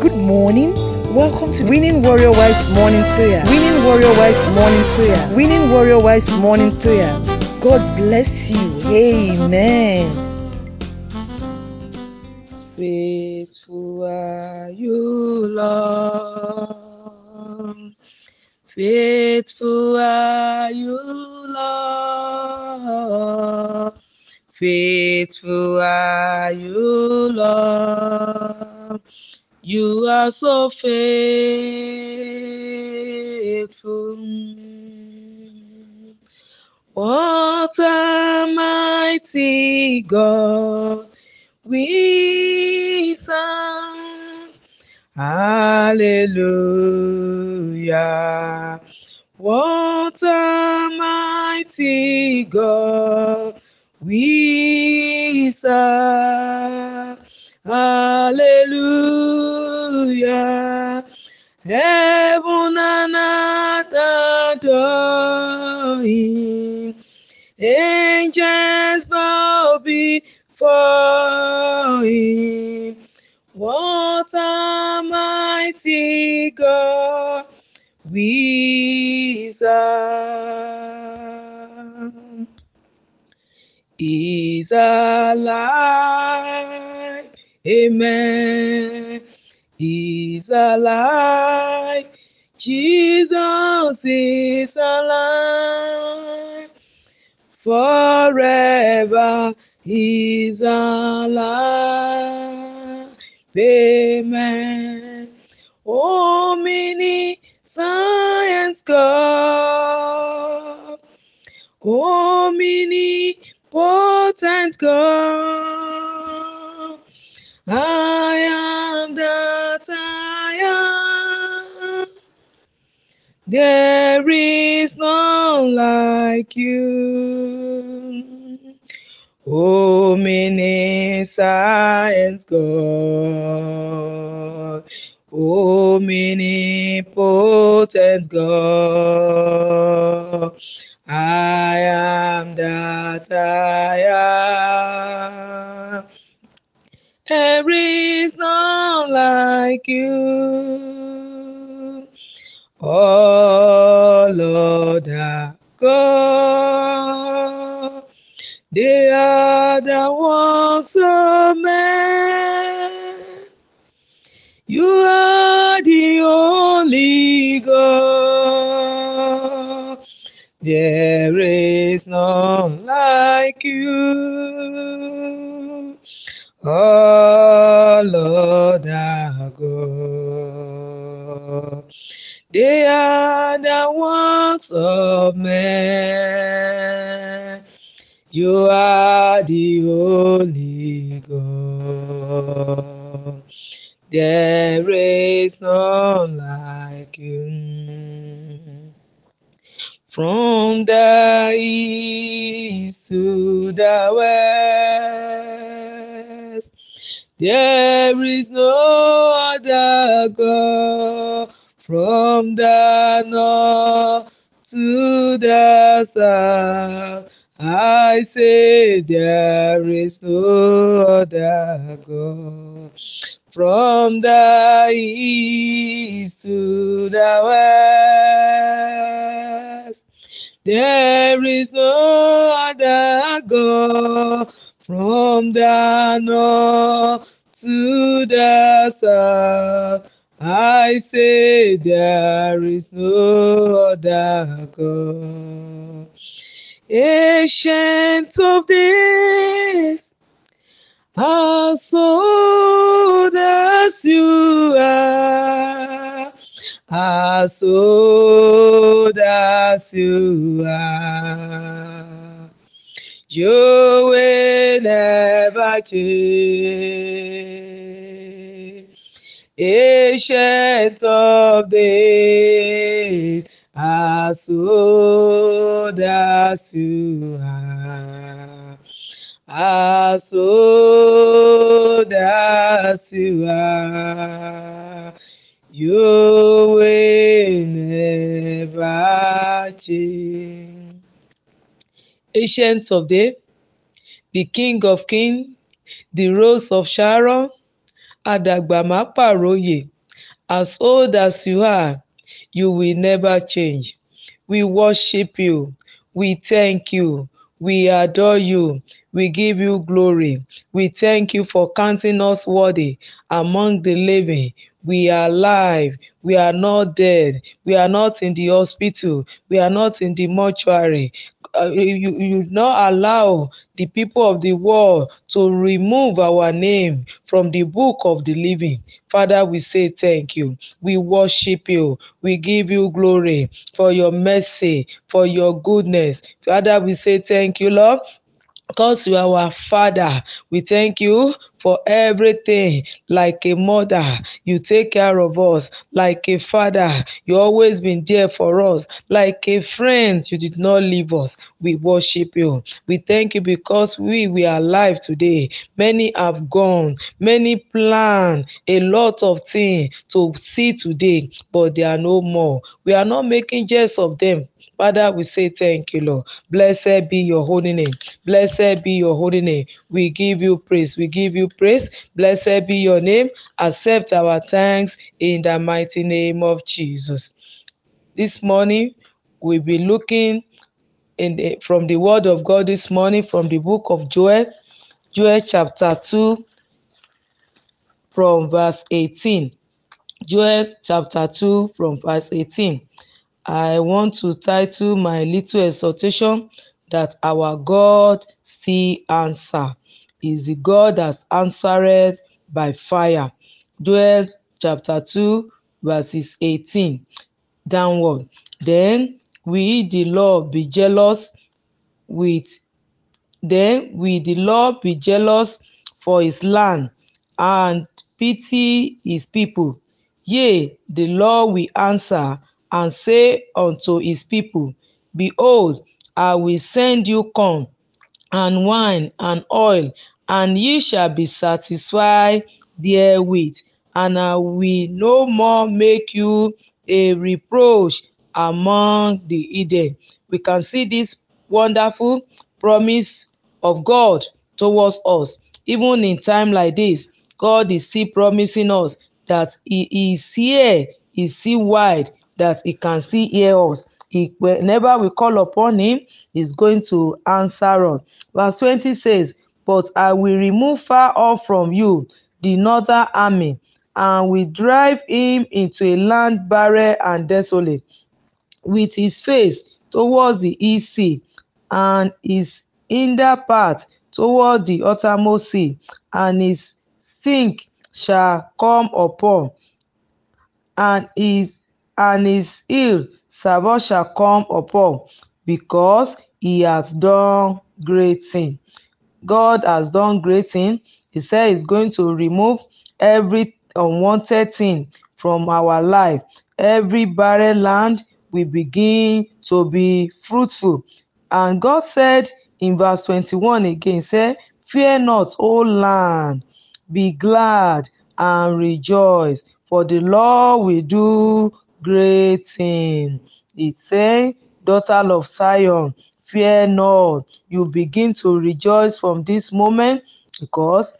Good morning. Welcome to Winning Warrior Wives Morning Prayer. Winning Warrior Wives Morning Prayer. Winning Warrior Wives Morning Prayer. God bless you. Amen. Faithful are you, Lord. Faithful are you, Lord. Faithful are you, Lord. You are so faithful. What a mighty God we serve. Hallelujah. What a mighty God we serve. Hallelujah. Heaven and earth adore him. Angels bow before him. What a mighty God we serve. Is alive. Amen. Is alive. Jesus is alive. Forever is alive. Amen. Omni science God. Omnipotent God. There is none like you. O omniscience God. Omnipotent God. I am that I am. There is none like you. Oh God, they are the works of man. You are the only God. There is none like you. Oh Lord our They are the works of man. You are the only God. There is none like you. From the east to the west, there is no other God. From the north to the south, I say there is no other God. From the east to the west, there is no other God. From the north to the south, I say there is no other God. Ancient of days, as old as you are, as old as you are, you will never change. Ancient of days, as old as you are, as old as you are, you will never change. Ancient of days, the King of kings, the Rose of Sharon, àdàgbà má pàròyè as old as you are you will never change. We worship you. We thank you. We adore you we give you glory. We thank you for counting us worthy among the living. We are alive. We are not dead. We are not in the hospital. We are not in the mortuary. Uh, you you not allow the people of the world to remove our name from the book of the living. Father we say thank you. We worship you. We give you glory for your mercy for your goodness. Father we say thank you lord because you are our father we thank you for everything. Like a mother you take care of us. Like a father you always been there for us. Like a friend you did not leave us. We worship you. We thank you because we we are alive today. Many have gone. Many plan a lot of things to see today but they are no more. We are not making jest of them Father, we say thank you, Lord. Blessed be your holy name. Blessed be your holy name. We give you praise. We give you praise. Blessed be your name. Accept our thanks in the mighty name of Jesus. This morning, we'll be looking in the, from the word of God this morning from the book of Joel, Joel chapter 2, from verse 18. Joel chapter 2, from verse 18. I want to title my little exhortation that our God still answer. Is the God that answered by fire. Joel chapter 2, verses 18 downward. Then we the Lord be jealous with then will the Lord be jealous for his land and pity his people. Yea, the Lord will answer and say unto his people, Behold, I will send you corn and wine and oil, and ye shall be satisfied therewith, and I will no more make you a reproach among the heathen. We can see this wonderful promise of God towards us. Even in time like this, God is still promising us that He is here, He's still wide, that He can still hear us. He, whenever we call upon Him, He's going to answer us. Verse 20 says, But I will remove far off from you the northern army, and will drive him into a land barren and desolate, with his face towards the east sea, and his hinder part toward the uttermost sea, and his stink shall come upon, and his and his ill savour shall come upon, because he has done great thing. God has done great thing. He said he's going to remove every unwanted thing from our life. Every barren land will begin to be fruitful. And God said in verse 21 again, say, Fear not, O land, be glad and rejoice, for the Lord will do great thing. It say, Daughter of Zion, fear not. You begin to rejoice from this moment because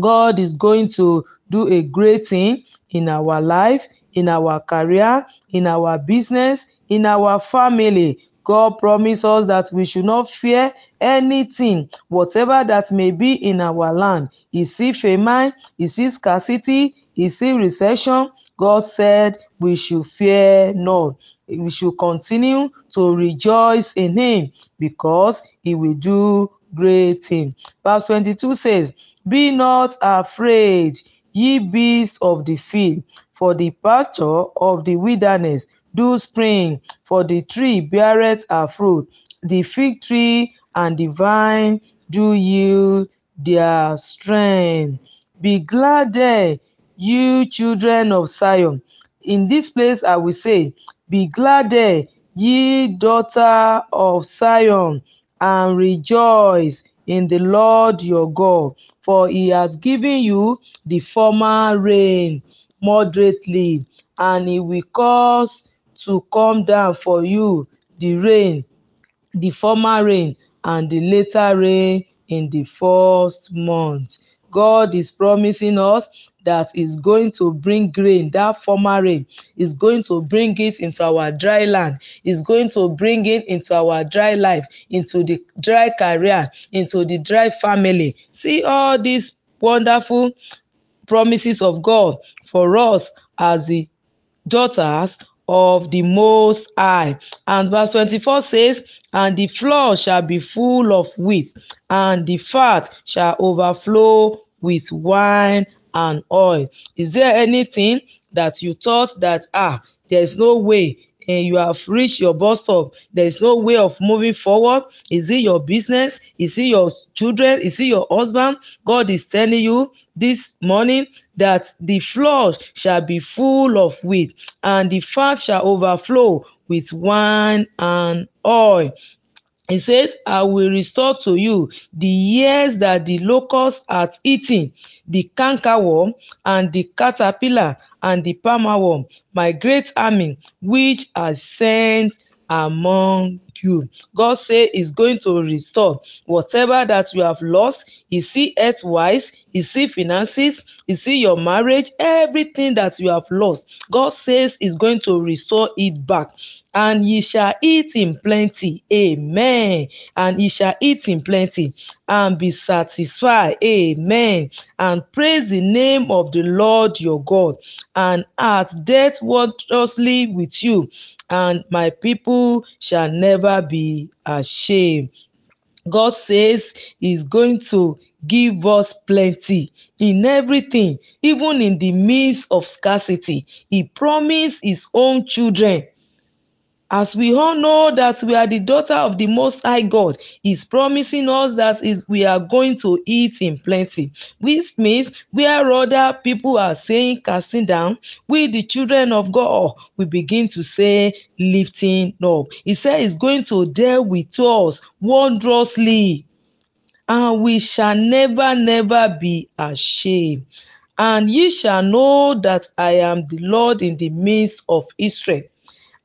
God is going to do a great thing in our life, in our career, in our business, in our family. God promised us that we should not fear anything, whatever that may be in our land. Is it famine? Is it scarcity? Is it recession? God said we should fear not. We should continue to rejoice in Him because He will do great things. Verse 22 says, Be not afraid, ye beasts of the field, for the pasture of the wilderness do spring, for the tree beareth her fruit, the fig tree and the vine do yield their strength. Be glad there, you children of Zion. In this place I will say, Be glad ye daughter of Zion, and rejoice in the Lord your God, for he has given you the former rain moderately, and he will cause to come down for you the rain, the former rain, and the later rain in the first month. God is promising us that is going to bring rain, that former rain is going to bring it into our dry land, is going to bring it into our dry life, into the dry career, into the dry family. See all these wonderful promises of God for us as the daughters of the Most High. And verse 24 says, And the floor shall be full of wheat, and the fat shall overflow with wine and oil. Is there anything that you thought that, ah, there's no way and you have reached your bus stop there is no way of moving forward? Is it your business? Is it your children? Is it your husband? God is telling you this morning that the floor shall be full of wheat and the fat shall overflow with wine and oil he says, I will restore to you the years that the locust hath eaten, the cankerworm, and the caterpillar, and the palmerworm, my great army, which I sent among. God say is going to restore whatever that you have lost. He see health wise, he see finances, he see your marriage, everything that you have lost. God says is going to restore it back and ye shall eat in plenty. Amen. And ye shall eat in plenty and be satisfied. Amen. And praise the name of the Lord your God, and hath dealt wondrously with you, and my people shall never be ashamed. God says He's going to give us plenty in everything, even in the midst of scarcity. He promised His own children as we all know that we are the daughter of the Most High God, He's promising us that is we are going to eat in plenty. Which means where other people are saying casting down, we the children of God, we begin to say lifting up. He said He's going to deal with us wondrously, and we shall never, never be ashamed. And ye shall know that I am the Lord in the midst of Israel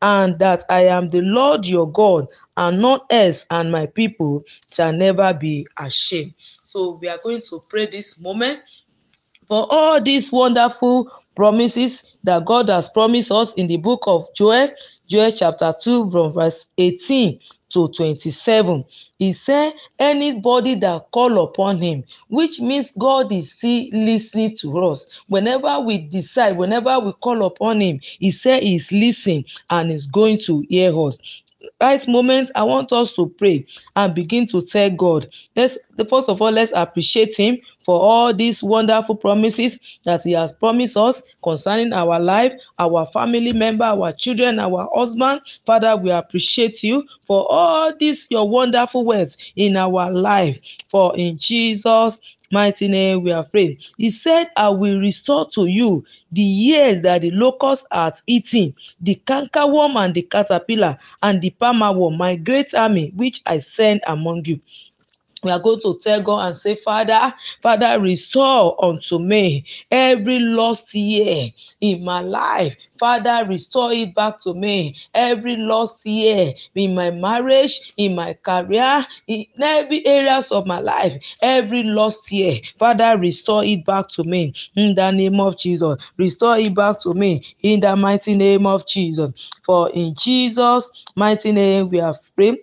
and that I am the Lord your God, and not else, and my people shall never be ashamed. So we are going to pray this moment for all these wonderful promises that God has promised us in the book of Joel, Joel chapter 2, from verse 18 to 27. He said, anybody that call upon him, which means God is still listening to us. Whenever we decide, whenever we call upon him, he said he's listening and is going to hear us right moment i want us to pray and begin to tell god. Let's first of all let's appreciate him for all these wonderful promises that he has promised us concerning our life our family member our children our husband. Father we appreciate you for all these your wonderful words in our life. For in jesus mighty name we are praying. He said, I will restore to you the years that the locust hath eaten, the cankerworm and the caterpillar, and the palmerworm, my great army, which I send among you we are going to tell God and say, Father, Father, restore unto me every lost year in my life. Father, restore it back to me. Every lost year in my marriage, in my career, in every areas of my life, every lost year. Father, restore it back to me in the name of Jesus. Restore it back to me in the mighty name of Jesus. For in Jesus' mighty name we have prayed.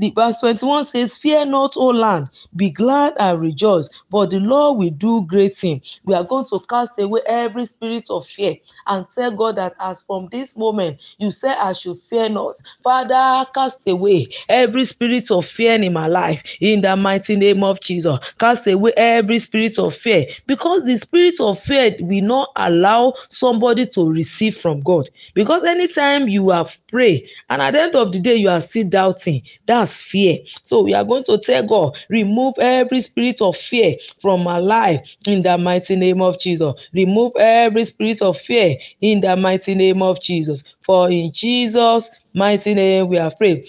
The verse 21 says, Fear not, O land, be glad and rejoice, for the Lord will do great things. We are going to cast away every spirit of fear and tell God that as from this moment, you say, I should fear not. Father, cast away every spirit of fear in my life in the mighty name of Jesus. Cast away every spirit of fear because the spirit of fear will not allow somebody to receive from God. Because anytime you have prayed and at the end of the day, you are still doubting, that fear. So we are going to tell God, remove every spirit of fear from my life in the mighty name of Jesus. Remove every spirit of fear in the mighty name of Jesus. For in Jesus' mighty name we are prayed.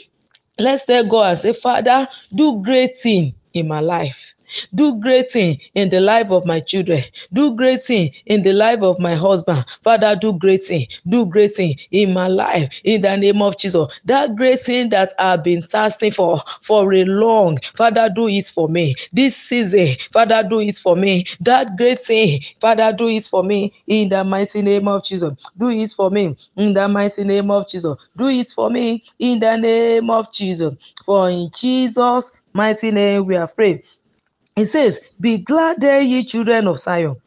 Let's tell God and say, Father, do great thing in my life. Do great thing in the life of my children. Do great thing in the life of my husband. Father, do great thing. Do great thing in my life in the name of Jesus. That great thing that I've been thirsting for for a long, Father, do it for me. This season, Father, do it for me. That great thing, Father, do it for me in the mighty name of Jesus. Do it for me in the mighty name of Jesus. Do it for me in the name of Jesus. For in Jesus' mighty name we are free. It says, Be glad there, ye children of Zion,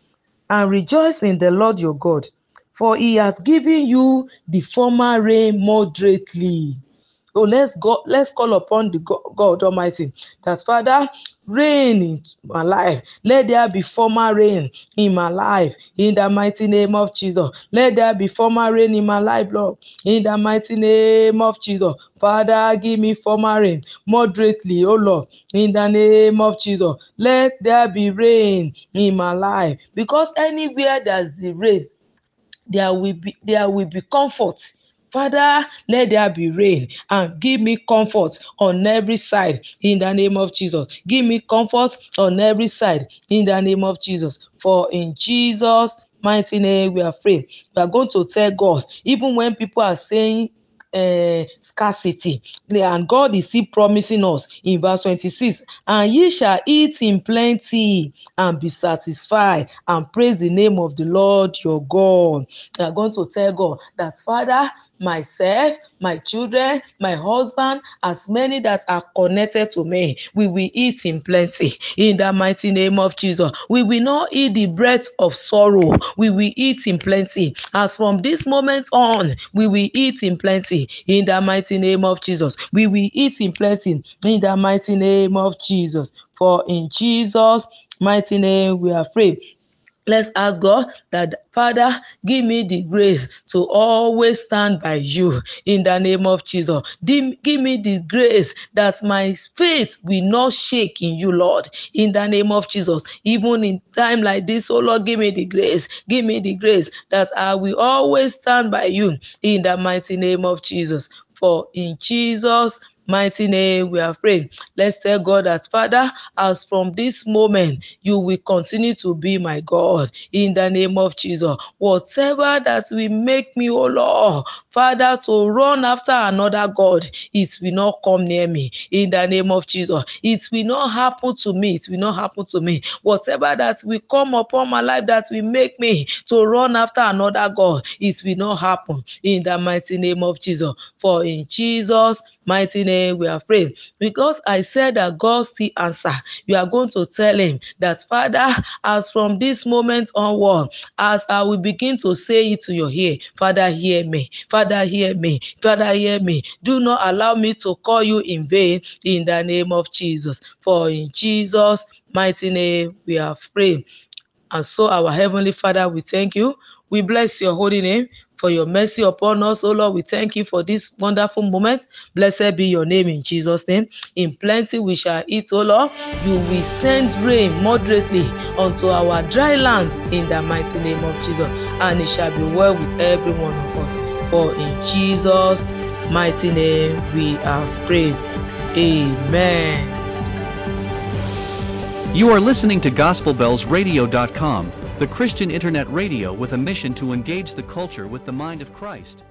and rejoice in the Lord your God, for he hath given you the former rain moderately. So let's go, let's call upon the God, Almighty. That Father, rain in my life. Let there be former rain in my life. In the mighty name of Jesus. Let there be former rain in my life, Lord. In the mighty name of Jesus. Father, give me former rain moderately, oh Lord. In the name of Jesus. Let there be rain in my life. Because anywhere there's the rain, there will be there will be comfort father let there be rain and give me comfort on every side in the name of jesus. Give me comfort on every side in the name of jesus. For in jesus mighty name we are free we are going to tell god even when people are saying uh, scarcity. And god is still promising us in verse 26 and ye shall eat in plenty and be satisfied and praise the name of the lord your god. We are going to tell god that father myself my children my husband as many that are connected to me we will eat in plenty. In the mighty name of jesus we will not eat the bread of sorrow. We will eat in plenty. As from this moment on we will eat in plenty in the mighty name of jesus. We will eat in plenty in the mighty name of jesus. For in jesus mighty name we are free Let's ask God that, Father, give me the grace to always stand by you in the name of Jesus. Give me the grace that my faith will not shake in you, Lord, in the name of Jesus. Even in time like this, oh Lord, give me the grace. Give me the grace that I will always stand by you in the mighty name of Jesus. For in Jesus' mighty name we are praying. Let's tell God that, Father, as from this moment, you will continue to be my God in the name of Jesus. Whatever that will make me, oh Lord, Father, to run after another God, it will not come near me in the name of Jesus. It will not happen to me. It will not happen to me. Whatever that will come upon my life that will make me to run after another God, it will not happen in the mighty name of Jesus. For in Jesus' mighty name we are praying. Because I said that God still answer, you are going to tell him that, Father, as from this moment onward, as I will begin to say it to your ear, Father, hear me. Father, hear me. Father, hear me. Do not allow me to call you in vain in the name of Jesus. For in Jesus' mighty name we have prayed. And so, our Heavenly Father, we thank you. We bless your holy name for your mercy upon us. Oh Lord, we thank you for this wonderful moment. Blessed be your name in Jesus' name. In plenty we shall eat, oh Lord. You will send rain moderately unto our dry lands in the mighty name of Jesus. And it shall be well with every one of us. For in Jesus' mighty name we have prayed. Amen. You are listening to GospelBellsRadio.com, the Christian internet radio with a mission to engage the culture with the mind of Christ.